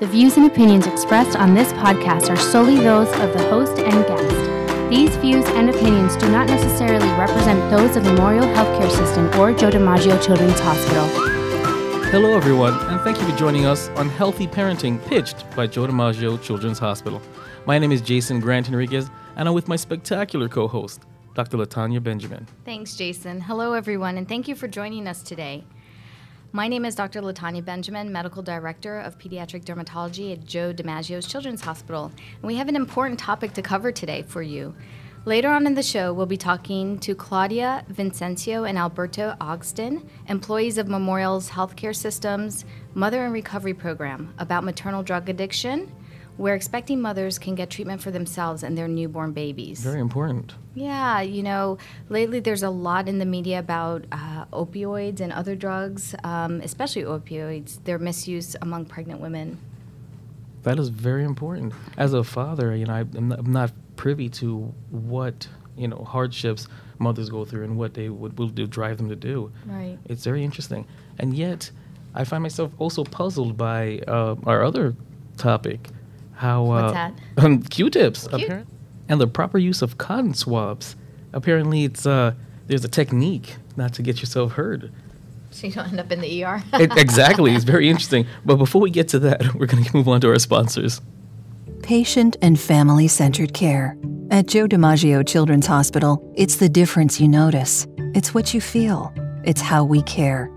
The views and opinions expressed on this podcast are solely those of the host and guest. These views and opinions do not necessarily represent those of Memorial Healthcare System or Joe DiMaggio Children's Hospital. Hello, everyone, and thank you for joining us on Healthy Parenting, pitched by Joe DiMaggio Children's Hospital. My name is Jason Grant Enriquez, and I'm with my spectacular co host, Dr. Latanya Benjamin. Thanks, Jason. Hello, everyone, and thank you for joining us today. My name is Dr. Latanya Benjamin, Medical Director of Pediatric Dermatology at Joe DiMaggio's Children's Hospital, and we have an important topic to cover today for you. Later on in the show, we'll be talking to Claudia Vincencio and Alberto Ogston, employees of Memorial's Healthcare System's Mother and Recovery Program, about maternal drug addiction, where expecting mothers can get treatment for themselves and their newborn babies. Very important. Yeah, you know, lately there's a lot in the media about uh, opioids and other drugs, um, especially opioids, their misuse among pregnant women. That is very important. As a father, you know, I, am not, I'm not privy to what you know hardships mothers go through and what they would will do drive them to do. Right. It's very interesting, and yet I find myself also puzzled by uh, our other topic, how uh, that? Um, Q-tips Q- apparent- and the proper use of cotton swabs. Apparently, it's uh, there's a technique not to get yourself hurt. So you don't end up in the ER. It, exactly, it's very interesting. But before we get to that, we're going to move on to our sponsors. Patient and family centered care. At Joe DiMaggio Children's Hospital, it's the difference you notice. It's what you feel. It's how we care.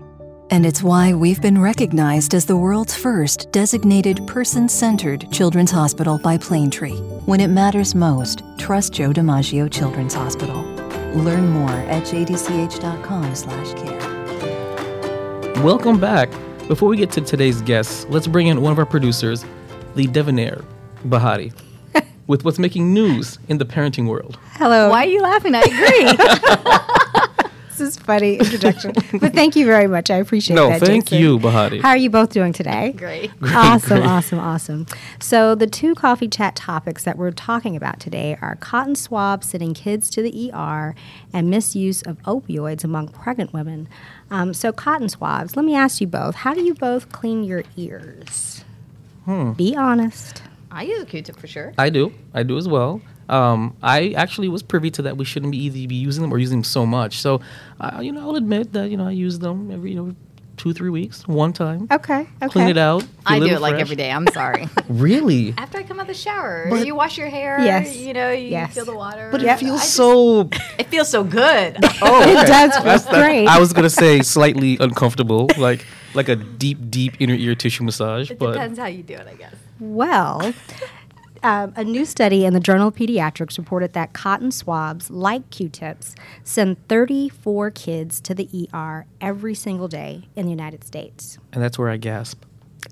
And it's why we've been recognized as the world's first designated person centered children's hospital by Planetree. When it matters most, trust Joe DiMaggio Children's Hospital. Learn more at jdch.com/care. Welcome back. Before we get to today's guests, let's bring in one of our producers, the debonair Bahati, with what's making news in the parenting world. Hello. Why are you laughing? I agree. This is funny introduction. but thank you very much. I appreciate No, that. thank Jason. you, Bahati. How are you both doing today? Great. awesome, great. awesome, awesome. So the two coffee chat topics that we're talking about today are cotton swabs sending kids to the ER and misuse of opioids among pregnant women. Um, so cotton swabs. Let me ask you both: How do you both clean your ears? Hmm. Be honest. I use a Q-tip for sure. I do. I do as well. Um, I actually was privy to that. We shouldn't be either be using them or using them so much. So, uh, you know, I'll admit that you know I use them every you know two three weeks, one time. Okay. Okay. Clean it out. I do little it like every day. I'm sorry. Really? After I come out of the shower, But- you wash your hair. Yes. You know, you Yes. feel the water. But Yep. it feels just- so. It feels so good. Oh, It does feel That's- that- great. I was gonna say slightly uncomfortable, like like a deep, deep inner ear tissue massage. it but depends how you do it, I guess. Well, um, a new study in the Journal of Pediatrics reported that cotton swabs, like Q-tips, send 34 kids to the ER every single day in the United States. and that's where I gasp.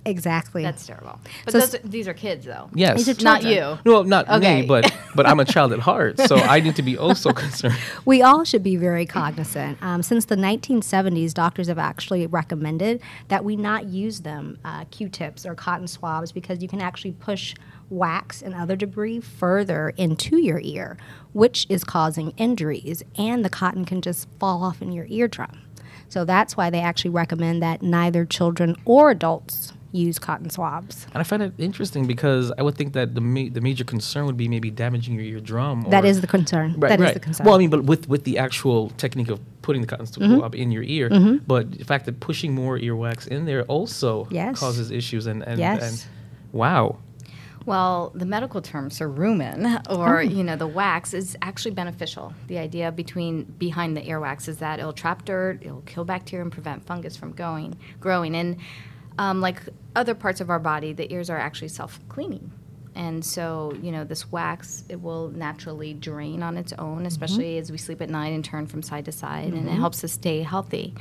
Exactly. That's terrible. But So those these are kids, though. Yes. These are Not you. No, not Okay. me, but but I'm a child at heart, so I need to be also concerned. We all should be very cognizant. Um, since the 1970s, doctors have actually recommended that we not use them, uh, Q-tips or cotton swabs, because you can actually push wax and other debris further into your ear, which is causing injuries, and the cotton can just fall off in your eardrum. So that's why they actually recommend that neither children or adults use cotton swabs. And I find it interesting because I would think that the ma- the major concern would be maybe damaging your eardrum. That or- is the concern. Right, That is right. the concern. Well, I mean, but with with the actual technique of putting the cotton Mm-hmm. swab in your ear, but the fact that pushing more earwax in there also Yes. causes issues. And and, Yes. and wow, Well, the medical term cerumen, or you know, the wax, is actually beneficial. The idea between behind the earwax is that it'll trap dirt, it'll kill bacteria, and prevent fungus from going growing. And um, like other parts of our body, the ears are actually self-cleaning. And so, you know, this wax, it will naturally drain on its own, especially as we sleep at night and turn from side to side, and it helps us stay healthy.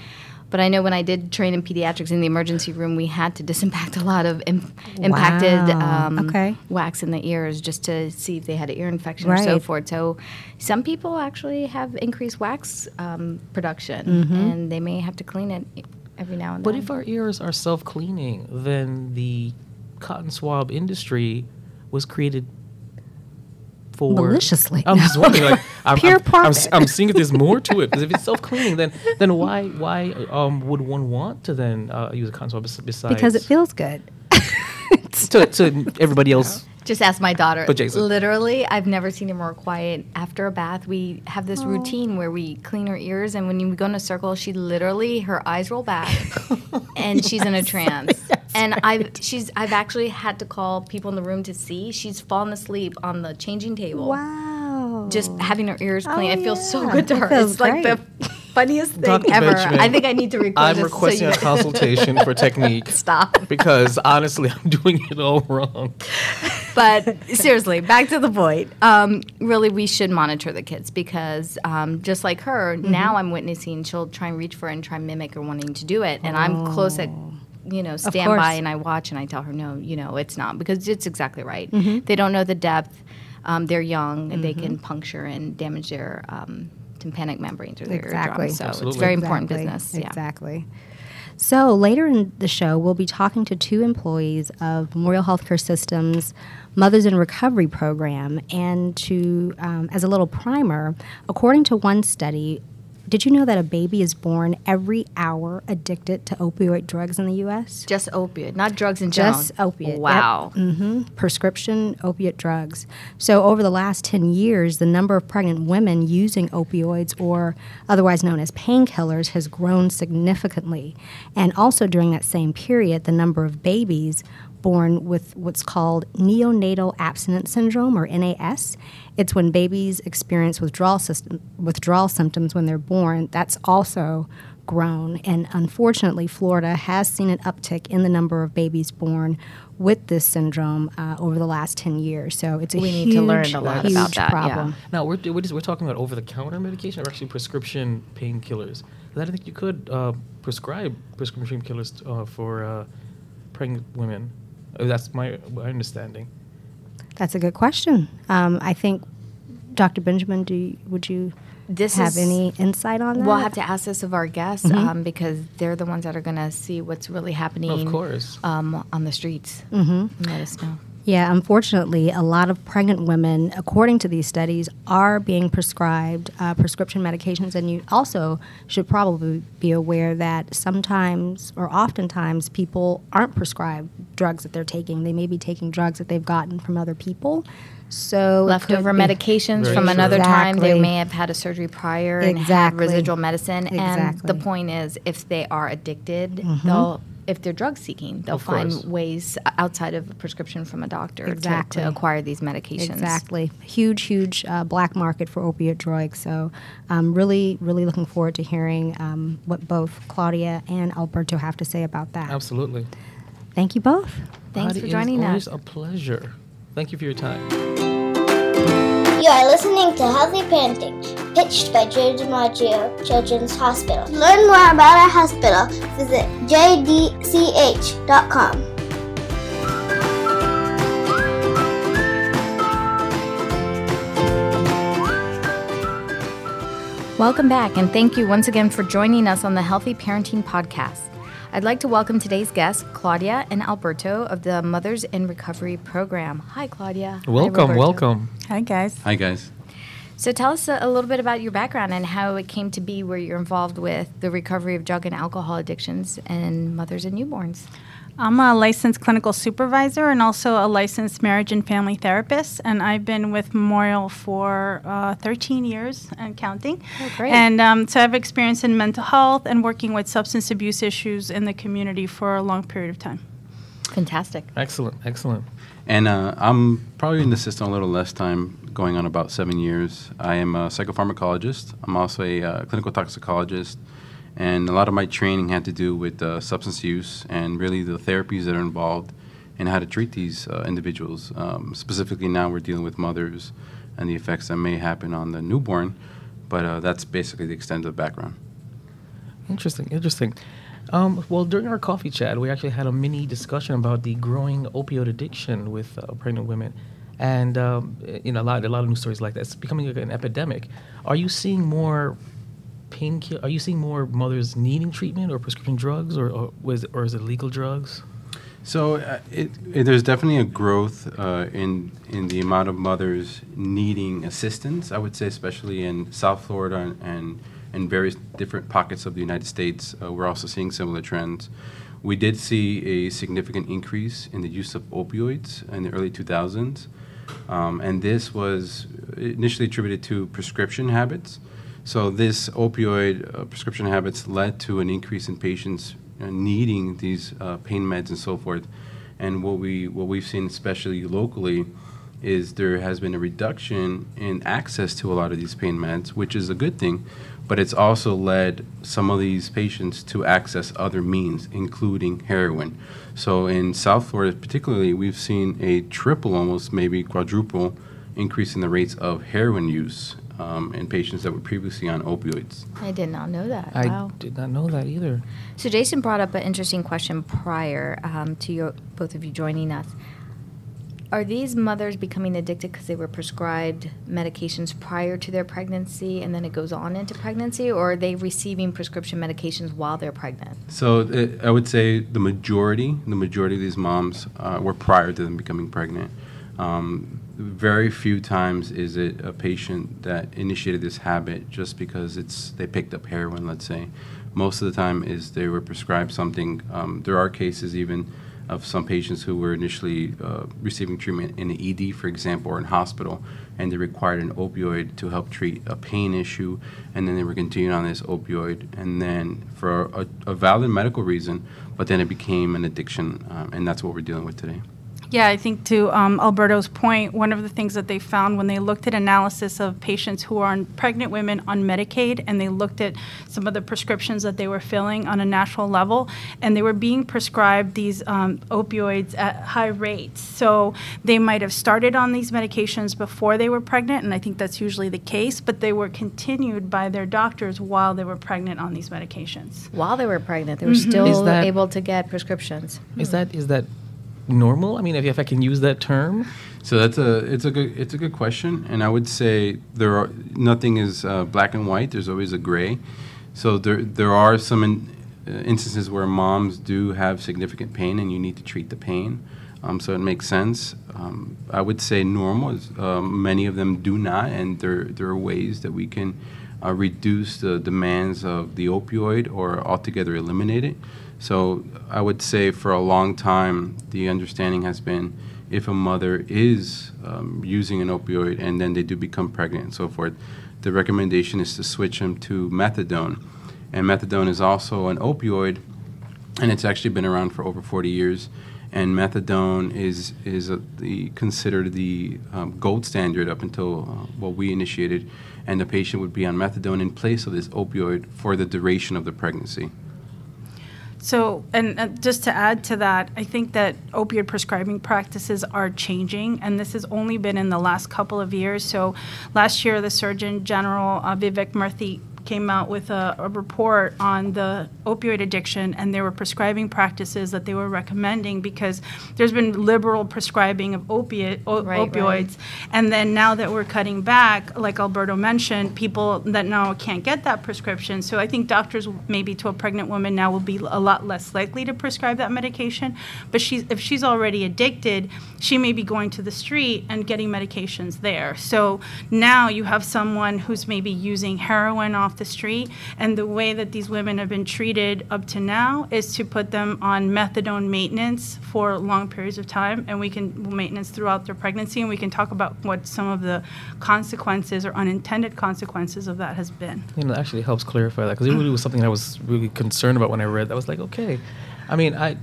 But I know when I did train in pediatrics in the emergency room, we had to disimpact a lot of Im- impacted Wow. um, Okay. wax in the ears just to see if they had an ear infection or so forth. So some people actually have increased wax um, production, Mm-hmm. and they may have to clean it every now and but then. if our ears are self cleaning, then the cotton swab industry was created for Maliciously. I'm just wondering, like, I'm, Pure I'm, I'm, profit. I'm seeing if there's more to it. Because if it's self cleaning, then then why why um would one want to then uh, use a cotton swab besides? because it feels good. To, to everybody else. Just ask my daughter. But Jason. Literally, I've never seen her more quiet. After a bath, we have this routine where we clean her ears, and when we go in a circle, she literally her eyes roll back, and she's in a trance. and I've she's I've actually had to call people in the room to see. She's fallen asleep on the changing table. Wow. Just having her ears clean, Oh, it feels so good to her. feels It's like the funniest thing Dr. ever. Benjamin, I think I need to record I'm this. requesting so a consultation for technique stop. because honestly, I'm doing it all wrong. But seriously, back to the point. Um, really, we should monitor the kids because um, just like her, Mm-hmm. now I'm witnessing she'll try and reach for it and try and mimic her wanting to do it, and I'm close at. You know, stand by and I watch and I tell her, no, you know, it's not because it's exactly right. Mm-hmm. They don't know the depth. Um, they're young and they can puncture and damage their um, tympanic membranes or their Exactly. eardrums. So Absolutely. it's very important Exactly. business. Yeah. Exactly. So later in the show, we'll be talking to two employees of Memorial Healthcare Systems Mothers in Recovery program, and to um, as a little primer, according to one study. Did you know that a baby is born every hour addicted to opioid drugs in the U.S.? Just opiate, not drugs in general. Just opiate. Wow. hmm Prescription opiate drugs. So, over the last 10 years, the number of pregnant women using opioids, or otherwise known as painkillers, has grown significantly. And also during that same period, the number of babies born with what's called neonatal abstinence syndrome or NAS. It's when babies experience withdrawal system, withdrawal symptoms when they're born. That's also grown and unfortunately Florida has seen an uptick in the number of babies born with this syndrome uh, over the last 10 years. So it's a We huge, need to learn a lot huge about that, yeah. problem. Now we're we're, just, we're talking about over-the-counter medication or actually prescription painkillers. I don't think you could uh, prescribe prescription painkillers uh, for uh, pregnant women. Uh, That's my, my understanding. That's a good question. Um, I think, Dr. Benjamin, do you, would you This have is- any insight on that? We'll have to ask this of our guests um, because they're the ones that are going to see what's really happening. Of course. Um, on the streets. Mm-hmm. Let us know. Yeah, unfortunately, a lot of pregnant women, according to these studies, are being prescribed uh, prescription medications. And you also should probably be aware that sometimes or oftentimes people aren't prescribed drugs that they're taking. They may be taking drugs that they've gotten from other people. So Leftover medications Very from true. another time. They may have had a surgery prior and had residual medicine. And the point is, if they are addicted, they'll. If they're drug seeking, they'll find ways outside of a prescription from a doctor to, Exactly. to acquire these medications. Exactly. Huge, huge uh, black market for opiate drugs. So I'm really, really looking forward to hearing um, what both Claudia and Alberto have to say about that. Absolutely. Thank you both. Thanks It for is joining always us. a pleasure. Thank you for your time. You are listening to Healthy Parenting, pitched by Joe DiMaggio Children's Hospital. To learn more about our hospital, visit jdch.com. Welcome back, and thank you once again for joining us on the Healthy Parenting Podcast. I'd like to welcome today's guests, Claudia and Alberto of the Mothers in Recovery Program. Hi, Claudia. Welcome, Roberto. welcome. Hi, guys. Hi, guys. So, tell us a, a little bit about your background and how it came to be where you're involved with the recovery of drug and alcohol addictions and mothers and newborns. I'm a licensed clinical supervisor and also a licensed marriage and family therapist. And I've been with Memorial for uh, 13 years and counting. Oh, great. And um, so I've experience in mental health and working with substance abuse issues in the community for a long period of time. Fantastic. Excellent, excellent. And uh, I'm probably in the system a little less time, going on about seven years. I am a psychopharmacologist. I'm also a uh, clinical toxicologist. And a lot of my training had to do with uh, substance use and really the therapies that are involved and how to treat these uh, individuals. Um, specifically, now we're dealing with mothers and the effects that may happen on the newborn. But uh, that's basically the extent of the background. Interesting, interesting. Um, well, during our coffee chat, we actually had a mini discussion about the growing opioid addiction with uh, pregnant women, and um, you know, a lot, a lot of news stories like that. It's becoming an epidemic. Are you seeing more painkiller? Are you seeing more mothers needing treatment or prescription drugs, or or, was or is it legal drugs? So uh, it, it, there's definitely a growth uh, in in the amount of mothers needing assistance. I would say, especially in South Florida and and, various different pockets of the United States, uh, we're also seeing similar trends. We did see a significant increase in the use of opioids in the early 2000s, um, and this was initially attributed to prescription habits. So this opioid uh, prescription habits led to an increase in patients uh, needing these uh, pain meds and so forth. And what we what we've seen, especially locally, is there has been a reduction in access to a lot of these pain meds, which is a good thing, but it's also led some of these patients to access other means, including heroin. So in South Florida, particularly, we've seen a triple, almost maybe quadruple, increase in the rates of heroin use um, in patients that were previously on opioids. I did not know that. I wow. did not know that either. So Jason brought up an interesting question prior um, to your both of you joining us. Are these mothers becoming addicted because they were prescribed medications prior to their pregnancy and then it goes on into pregnancy, or are they receiving prescription medications while they're pregnant? So uh, I would say the majority, the majority of these moms uh, were prior to them becoming pregnant. Um, very few times is it a patient that initiated this habit just because it's they picked up heroin, let's say. Most of the time is they were prescribed something. Um, there are cases even of some patients who were initially uh, receiving treatment in an ED, for example, or in hospital, and they required an opioid to help treat a pain issue, and then they were continuing on this opioid, and then for a, a valid medical reason, but then it became an addiction, um, and that's what we're dealing with today. Yeah, I think to um, Alberto's point, one of the things that they found when they looked at analysis of patients who are on pregnant women on Medicaid, and they looked at some of the prescriptions that they were filling on a national level, and they were being prescribed these um, opioids at high rates. So they might have started on these medications before they were pregnant, and I think that's usually the case, but they were continued by their doctors while they were pregnant on these medications. While they were pregnant, they were still that- able to get prescriptions. Is that is that normal? I mean, if, if I can use that term. So that's a it's a good it's a good question, and I would say there are nothing is uh, black and white. There's always a gray. So there there are some in, uh, instances where moms do have significant pain, and you need to treat the pain. Um, so it makes sense. Um, I would say normal. Is, um, many of them do not, and there there are ways that we can uh, reduce the demands of the opioid or altogether eliminate it. So I would say for a long time, the understanding has been if a mother is um, using an opioid and then they do become pregnant and so forth, the recommendation is to switch them to methadone. And methadone is also an opioid, and it's actually been around for over 40 years. And methadone is is a, the considered the um, gold standard up until uh, what we initiated, and the patient would be on methadone in place of this opioid for the duration of the pregnancy. So, and uh, just to add to that, I think that opioid prescribing practices are changing, and this has only been in the last couple of years. So, last year, the Surgeon General uh, Vivek Murthy came out with a, a report on the opioid addiction, and there were prescribing practices that they were recommending because there's been liberal prescribing of opiate o- Right, right. opioids, and then now that we're cutting back, like Alberto mentioned, people that now can't get that prescription. So I think doctors, maybe to a pregnant woman now, will be a lot less likely to prescribe that medication. But she's, if she's already addicted, she may be going to the street and getting medications there. So now you have someone who's maybe using heroin off the street, and the way that these women have been treated up to now is to put them on methadone maintenance for long periods of time, and we can maintenance throughout their pregnancy, and we can talk about what some of the consequences or unintended consequences of that has been. You know, that actually helps clarify that because it really was something I was really concerned about when I read. that. I was like, okay. I mean, I,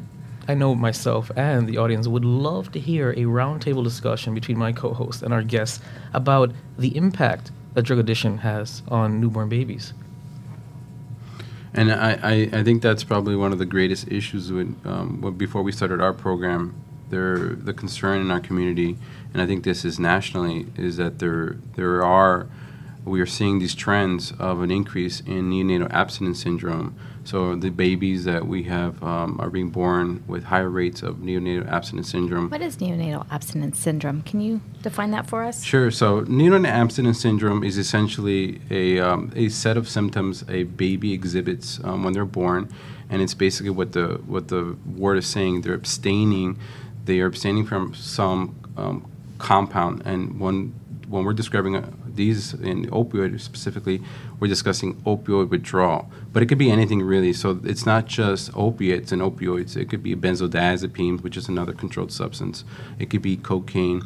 I know myself and the audience would love to hear a roundtable discussion between my co-host and our guests about the impact that drug addiction has on newborn babies. And I, I, I think that's probably one of the greatest issues when, um, before we started our program, there the concern in our community, and I think this is nationally, is that there there are we are seeing these trends of an increase in neonatal abstinence syndrome. So the babies that we have um, are being born with higher rates of neonatal abstinence syndrome. What is neonatal abstinence syndrome? Can you define that for us? Sure. So neonatal abstinence syndrome is essentially a, um, a set of symptoms a baby exhibits um, when they're born, and it's basically what the what the word is saying. They're abstaining. They are abstaining from some um, compound, and when when we're describing uh these in opioid specifically, we're discussing opioid withdrawal, but it could be anything really. So it's not just opiates and opioids. It could be benzodiazepines, which is another controlled substance. It could be cocaine.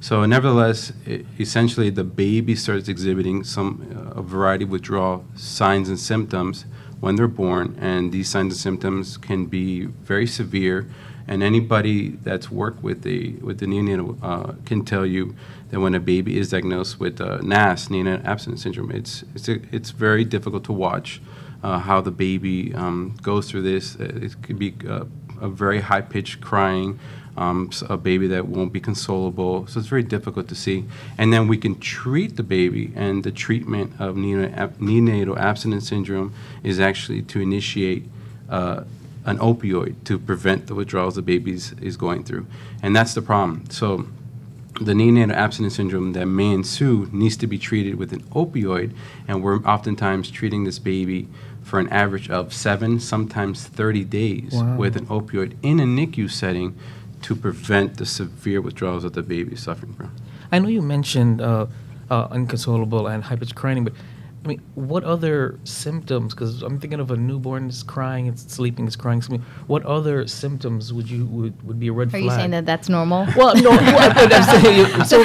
So, nevertheless, e- essentially, the baby starts exhibiting some uh, a variety of withdrawal signs and symptoms when they're born, and these signs and symptoms can be very severe. And anybody that's worked with the with the neonatal uh, can tell you that when a baby is diagnosed with uh, NAS, neonatal abstinence syndrome, it's it's it's very difficult to watch uh, how the baby um, goes through this. Uh, It could be uh, a very high pitched crying, um, a baby that won't be consolable. So it's very difficult to see. And then we can treat the baby, and the treatment of neonatal abstinence syndrome is actually to initiate uh, an opioid to prevent the withdrawals the baby is, going through. And that's the problem. So the neonatal abstinence syndrome that may ensue needs to be treated with an opioid, and we're oftentimes treating this baby for an average of seven, sometimes 30 days Wow. with an opioid in a NICU setting to prevent the severe withdrawals that the baby is suffering from. I know you mentioned uh, uh, inconsolable and crying, but I mean, what other symptoms? Because I'm thinking of a newborn is crying, it's sleeping, it's crying. So, what other symptoms would you would, would be a red Are flag? Are you saying that that's normal? Well, no, well, but I'm saying, you- so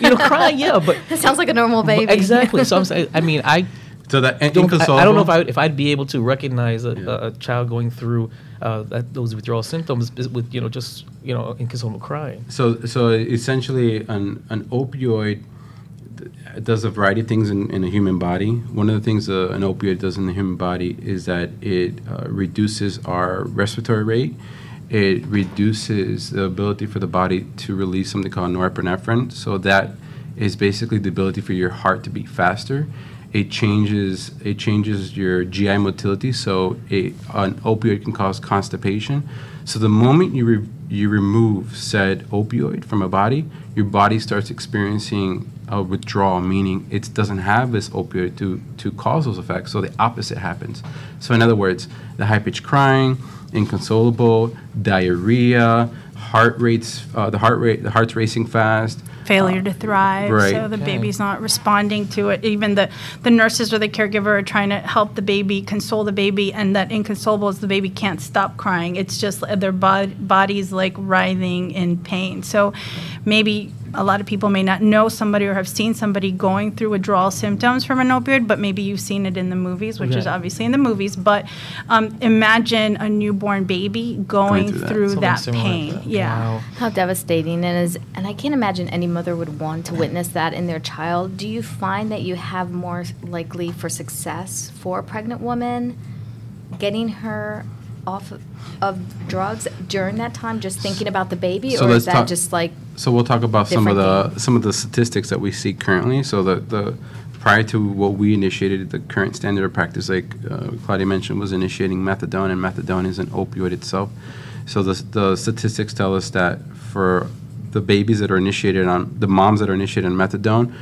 you know, crying, yeah, but That sounds like a normal baby. exactly. So I'm saying, I mean, I So that in- don't, I. I don't know if I would, if I'd be able to recognize a, Yeah. a, a child going through uh, that, those withdrawal symptoms with you know just you know inconsolable crying. So, so essentially, an, an opioid th- does a variety of things in, in a human body. One of the things uh, an opioid does in the human body is that it uh, reduces our respiratory rate. It reduces the ability for the body to release something called norepinephrine. So that is basically the ability for your heart to beat faster. It changes it changes your GI motility. So a, an opioid can cause constipation. So the moment you re- you remove said opioid from a body, your body starts experiencing a withdrawal, meaning it doesn't have this opioid to, to cause those effects. So the opposite happens. So in other words, the high pitched crying, inconsolable, diarrhea, heart rates, uh, the heart rate, the heart's racing fast. failure to thrive. right. So the Okay. baby's not responding to it. Even the, the nurses or the caregiver are trying to help the baby, console the baby, and that inconsolable is the baby can't stop crying. It's just uh, their bod- body's like writhing in pain. So maybe a lot of people may not know somebody or have seen somebody going through withdrawal symptoms from an opioid, but maybe you've seen it in the movies, which is obviously in the movies. But um, imagine a newborn baby going, through that. through that pain. that. Yeah. Wow. How devastating it is. And I can't imagine any mother would want to witness that in their child. Do you find that you have more likely for success for a pregnant woman getting her off of, of drugs during that time, just thinking about the baby? So or is that talk- just like, So we'll talk about some of the some of the statistics that we see currently. So the the prior to what we initiated, the current standard of practice, like uh, Claudia mentioned, was initiating methadone, and methadone is an opioid itself. So the the statistics tell us that for the babies that are initiated on the moms that are initiated on methadone,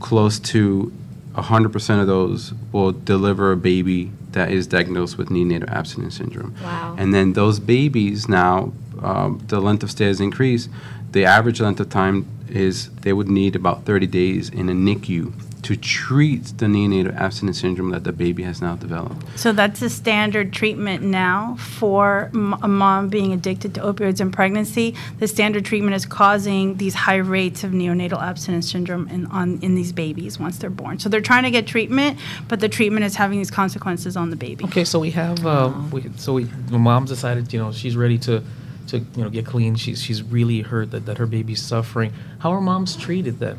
close to 100% of those will deliver a baby that is diagnosed with neonatal abstinence syndrome. Wow. And then those babies now, um, the length of stay has increased. The average length of time is they would need about 30 days in a NICU to treat the neonatal abstinence syndrome that the baby has now developed. So that's the standard treatment now for m- a mom being addicted to opioids in pregnancy. The standard treatment is causing these high rates of neonatal abstinence syndrome in, on, in these babies once they're born. So they're trying to get treatment, but the treatment is having these consequences on the baby. Okay, so we have uh, we, so we the mom's decided you know she's ready to to you know get clean. She's she's really hurt that, that her baby's suffering. How are moms treated then?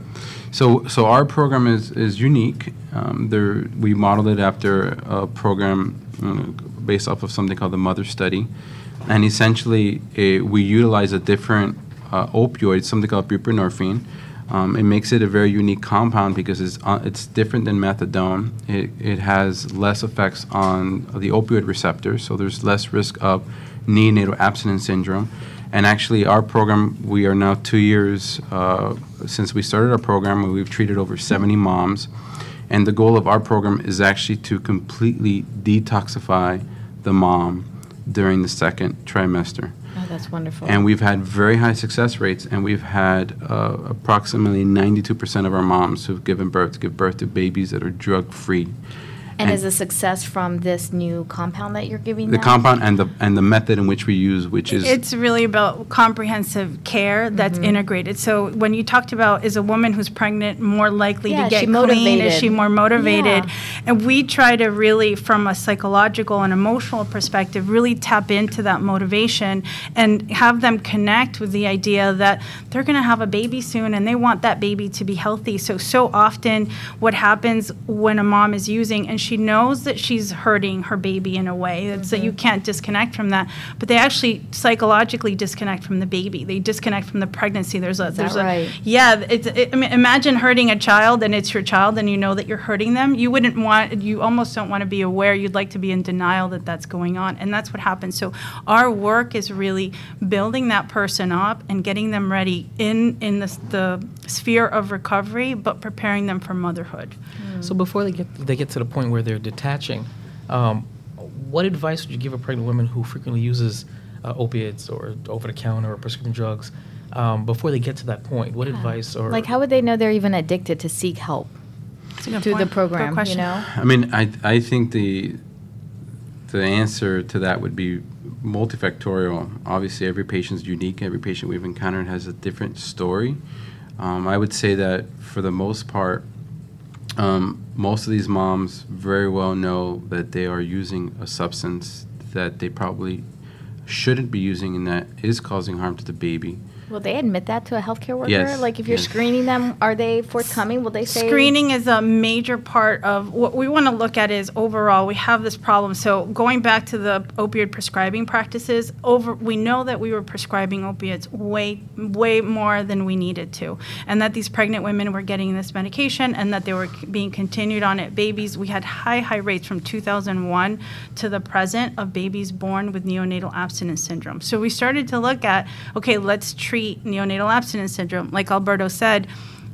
So, so our program is, is unique. Um, there, we modeled it after a program based off of something called the Mother Study, and essentially we utilize a different uh, opioid, something called buprenorphine. Um, it makes it a very unique compound because it's uh, it's different than methadone. It, it has less effects on the opioid receptors, so there's less risk of neonatal abstinence syndrome. And actually, our program, we are now two years uh, since we started our program, and we've treated over 70 moms. And the goal of our program is actually to completely detoxify the mom during the second trimester. Oh, that's wonderful. And we've had very high success rates, and we've had uh, approximately 92% of our moms who've given birth give birth to babies that are drug free. And is a success from this new compound that you're giving the them? compound and the and the method in which we use, which is It's really about comprehensive care that's Mm-hmm. integrated. So when you talked about is a woman who's pregnant more likely Yeah, to is get she clean? Is motivated? she more motivated? Yeah. And we try to really, from a psychological and emotional perspective, really tap into that motivation and have them connect with the idea that they're going to have a baby soon and they want that baby to be healthy. So so often, what happens when a mom is using and she knows that she's hurting her baby in a way, it's that you Mm-hmm. can't disconnect from that, but they actually psychologically disconnect from the baby. They disconnect from the pregnancy. There's a that there's right? a yeah. It's it, I mean, imagine hurting a child and it's your child and you know that you're hurting them. You wouldn't want you almost don't want to be aware. You'd like to be in denial that that's going on, and that's what happens. So our work is really building that person up and getting them ready in in the, the sphere of recovery, but preparing them for motherhood. So before they get they get to the point where they're detaching, um, what advice would you give a pregnant woman who frequently uses uh, opiates or over the counter or prescription drugs? Um, before they get to that point, what advice or Like, how would they know they're even addicted to seek help That's a good through the program? You know, I mean, I I think the the answer to that would be multifactorial. Obviously, every patient's unique. Every patient we've encountered has a different story. Um, I would say that for the most part, um, most of these moms very well know that they are using a substance that they probably shouldn't be using and that is causing harm to the baby. Will they admit that to a healthcare worker? Yes, Like, if you're yes. screening them, are they forthcoming? Will they say Screening is a major part of what we want to look at is overall we have this problem. So going back to the opioid prescribing practices, over we know that we were prescribing opiates way way more than we needed to, and that these pregnant women were getting this medication and that they were c- being continued on it. Babies, we had high high rates from 2001 to the present of babies born with neonatal abstinence syndrome. So we started to look at okay, let's treat neonatal abstinence syndrome. Like Alberto said,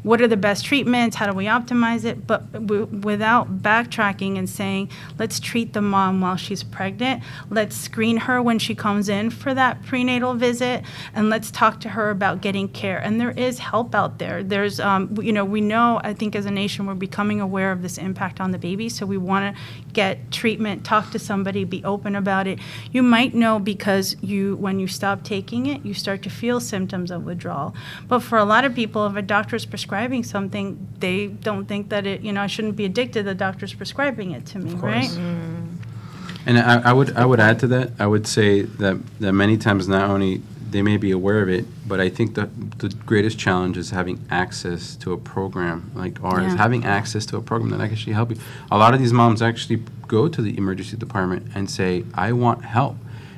what are the best treatments? How do we optimize it? But w- without backtracking and saying, let's treat the mom while she's pregnant. Let's screen her when she comes in for that prenatal visit, and let's talk to her about getting care. And there is help out there. There's, um, you know, we know. I think as a nation, we're becoming aware of this impact on the baby. So we want to get treatment, talk to somebody, be open about it. You might know because you, when you stop taking it, you start to feel symptoms of withdrawal. But for a lot of people, if a doctor's prescribing something, they don't think that it, you know, I shouldn't be addicted. The doctor's prescribing it to me, right? course. Mm. And I, I would I would add to that. I would say that that many times not only they may be aware of it, but I think the the greatest challenge is having access to a program like ours, Yeah. having access to a program that can actually help you. A lot of these moms actually go to the emergency department and say, "I want help,"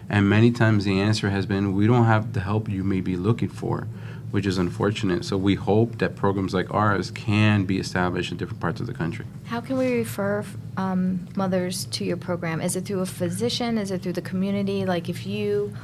and many times the answer has been, "We don't have the help you may be looking for." Which is unfortunate. So we hope that programs like ours can be established in different parts of the country. How can we refer um, mothers to your program? Is it through a physician? Is it through the community? Like if you,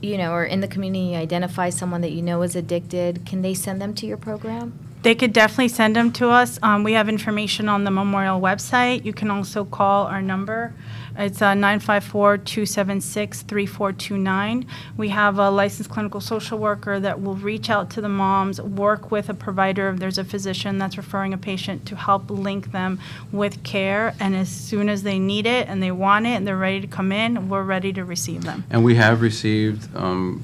you know, or in the community, you identify someone that you know is addicted, can they send them to your program? They could definitely send them to us. Um, we have information on the memorial website. You can also call our number. It's uh, 954-276-3429. We have a licensed clinical social worker that will reach out to the moms, work with a provider if there's a physician that's referring a patient to help link them with care. And as soon as they need it and they want it and they're ready to come in, we're ready to receive them. And we have received um,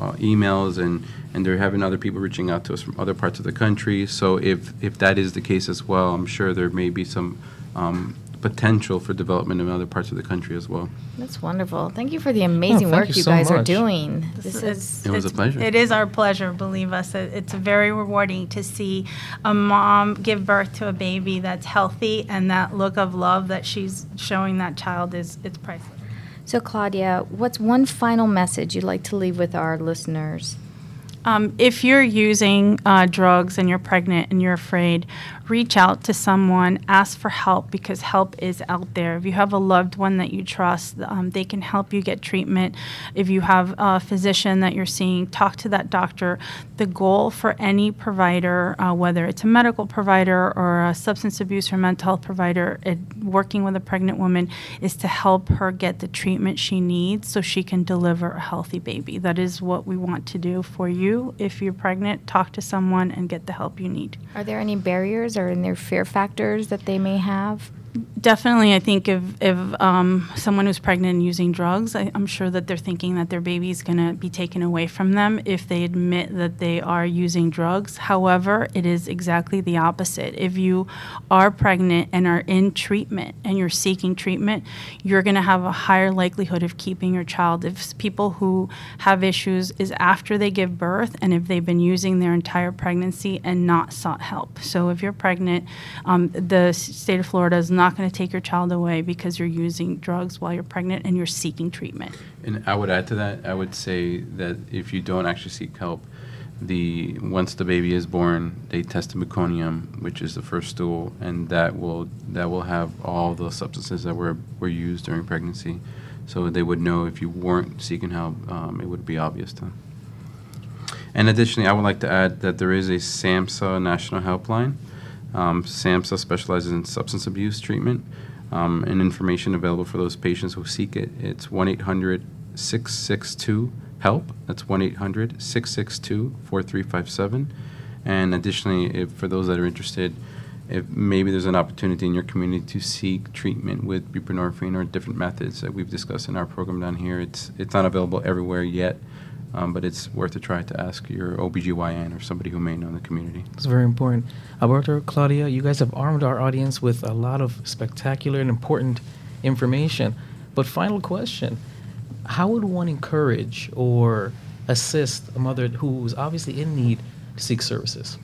uh, emails and, and there have been other people reaching out to us from other parts of the country. So if, if that is the case as well, I'm sure there may be some um, potential for development in other parts of the country as well. That's wonderful. Thank you for the amazing thank work you you so guys are doing. This It's- is It was a pleasure. It is our pleasure, believe us. It- It's very rewarding to see a mom give birth to a baby that's healthy and that look of love that she's showing that child is it's priceless. so. Claudia, what's one final message you'd like to leave with our listeners? Um, if you're using uh, drugs and you're pregnant and you're afraid, reach out to someone, ask for help because help is out there. If you have a loved one that you trust, um, they can help you get treatment. If you have a physician that you're seeing, talk to that doctor. The goal for any provider, uh, whether it's a medical provider or a substance abuse or mental health provider, it, working with a pregnant woman, is to help her get the treatment she needs so she can deliver a healthy baby. That is what we want to do for you. If you're pregnant, talk to someone and get the help you need. Are there any barriers or in their fear factors that they may have? Definitely, I think if if um, someone who's pregnant and using drugs, I, I'm sure that they're thinking that their baby is going to be taken away from them if they admit that they are using drugs. However, it is exactly the opposite. If you are pregnant and are in treatment and you're seeking treatment, you're going to have a higher likelihood of keeping your child. If people who have issues is after they give birth and if they've been using their entire pregnancy and not sought help. So if you're pregnant, um, the state of Florida is not going to take your child away because you're using drugs while you're pregnant and you're seeking treatment. And I would add to that, I would say that if you don't actually seek help, the once the baby is born, they test the meconium, which is the first stool, and that will that will have all the substances that were were used during pregnancy. So they would know if you weren't seeking help, um, it would be obvious to them. And additionally, I would like to add that there is a SAMHSA national helpline. Um, SAMHSA specializes in substance abuse treatment um, and information available for those patients who seek it. It's 1 800 662 HELP. That's 1 800 662 4357. And additionally, if, for those that are interested, if maybe there's an opportunity in your community to seek treatment with buprenorphine or different methods that we've discussed in our program down here, it's, it's not available everywhere yet, um, but it's worth a try to ask your OBGYN or somebody who may know in the community. It's very important. Alberto, Claudia, you guys have armed our audience with a lot of spectacular and important information. But final question How would one encourage or assist a mother who's obviously in need to seek services?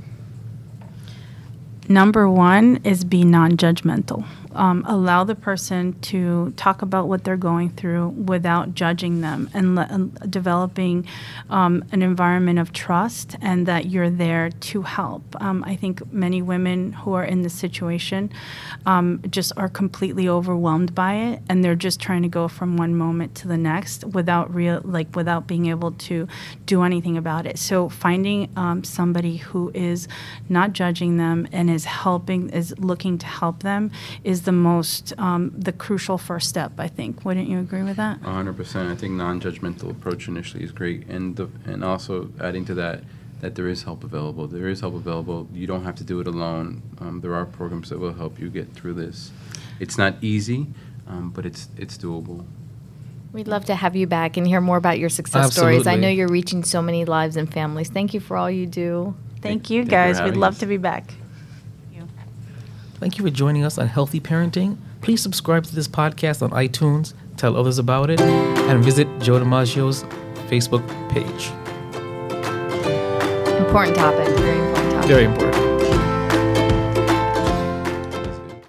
Number one is be non judgmental. Um, allow the person to talk about what they're going through without judging them and, le- developing um, an environment of trust and that you're there to help. Um, I think many women who are in this situation um, just are completely overwhelmed by it and they're just trying to go from one moment to the next without real like without being able to do anything about it. So finding um, somebody who is not judging them and is helping is looking to help them is the most um, the crucial first step. I think. Wouldn't you agree with that? Hundred percent. I think non-judgmental approach initially is great, and the, and also adding to that that there is help available. There is help available. You don't have to do it alone. Um, there are programs that will help you get through this. It's not easy, um, but it's it's doable. We'd love to have you back and hear more about your success stories. I know you're reaching so many lives and families. Thank you for all you do. Thank you thank you guys. We'd love us. to be back. Thank you for joining us on Healthy Parenting. Please subscribe to this podcast on iTunes, tell others about it, and visit Joe DiMaggio's Facebook page. Important topic. Very important topic. Very important.